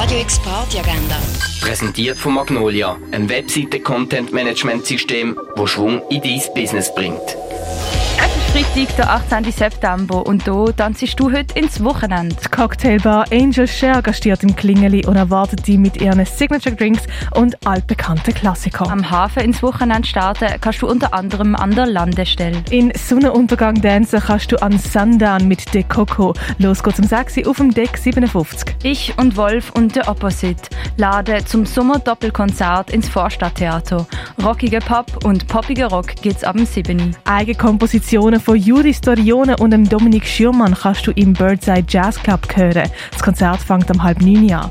Radio X Party Agenda. Präsentiert von Magnolia, ein Webseite-Content-Management-System, wo Schwung in dein Business bringt. Freitag, der 18. September und hier tanzest du heute ins Wochenende. Die Cocktailbar Angel Share gastiert im Klingeli und erwartet dich mit ihren Signature Drinks und altbekannten Klassikern. Am Hafen ins Wochenende starten kannst du unter anderem an der Landestelle. In Sonnenuntergang dancen kannst du an Sundown mit De Coco. Los geht's um 6 Uhr auf dem Deck 57. Ich und Wolf und The Opposite laden zum Sommer-Doppelkonzert ins Vorstadttheater. Rockige Pop und poppiger Rock geht's ab dem 7. Von Juri Storione und dem Dominik Schürmann kannst du im Birdside Jazz Club hören. Das Konzert fängt um halb neun an.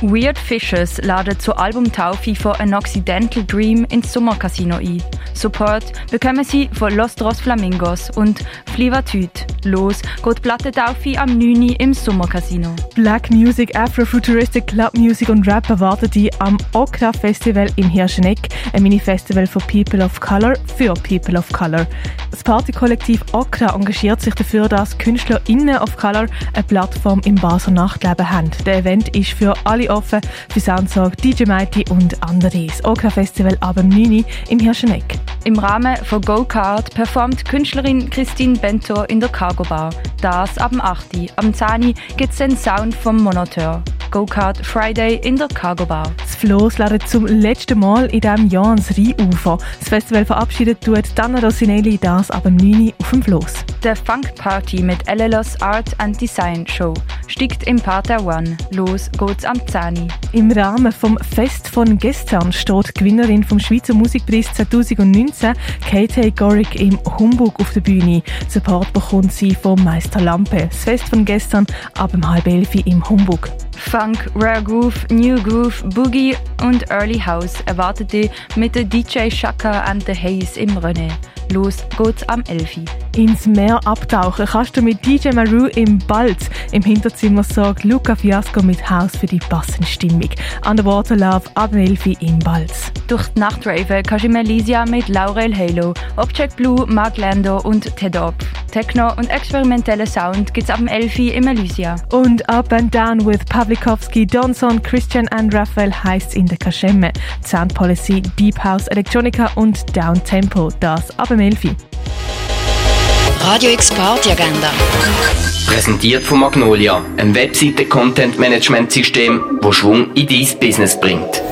Weird Fishes laden zur Albumtaufe von An Occidental Dream ins Sommercasino ein. Support bekommen sie von Los Dos Flamingos und Flivatüt. Los geht Plattentaufe am 9. Uhr im Sommercasino. Black Music, Afrofuturistic Club Music und Rap erwarten die am Okra Festival in Hirscheneck, ein Mini-Festival von People of Color für People of Color. Das Partykollektiv Okra engagiert sich dafür, dass KünstlerInnen of Color eine Plattform im Basel Nachtleben haben. Der Event ist für alle offen, für Soundsorg, DJ Mighty und andere. Das Okra Festival ab dem 9. Uhr im Hirscheneck. Im Rahmen von Go Kart performt Künstlerin Christine Bentor in der Cargo Bar. Das ab dem 8. Uhr. Am 10. Uhr gibt es den Sound vom Monoteur. Go Kart Friday in der Cargo Bar. Das Floss ladet zum letzten Mal in diesem Jahr ans Rheinufer. Das Festival verabschiedet tut Dana Rossinelli das ab dem 9. Uhr auf dem Floss. Der Funk Party mit LLOS Art and Design Show steigt im Pater One. Los geht's am 10. Uhr. Im Rahmen vom Fest von gestern steht die Gewinnerin vom Schweizer Musikpreis 2019, Kate Gorick, im Humbug auf der Bühne. Support bekommt sie vom Meister Lampe. Das Fest von gestern ab dem halb elf im Humbug. Funk, Rare Groove, New Groove, Boogie und Early House erwartet ihr mit der DJ Shaka and the Haze im René. Los geht's am 11. Uhr. Ins Meer abtauchen kannst du mit DJ Maru im Balz. Im Hinterzimmer sorgt Luca Fiasco mit Haus für die passende Stimmung. Underwater Love ab dem 11 Uhr im Balz. Durch die Nachtrave kannst du im Elysia mit Laurel Halo, Object Blue, Mark Lando und Ted Op. Techno und experimentelle Sound gibt's ab dem 11 Uhr im Elysia. Und Up and Down with Pawlikowski, Donson, Christian and Raphael heißt in der Kaschemme. Sound Policy, Deep House, Electronica und Down Tempo. Das ab dem 11 Uhr. Radio X Party Agenda. Präsentiert von Magnolia, ein Webseite-Content-Management-System, wo Schwung in dein Business bringt.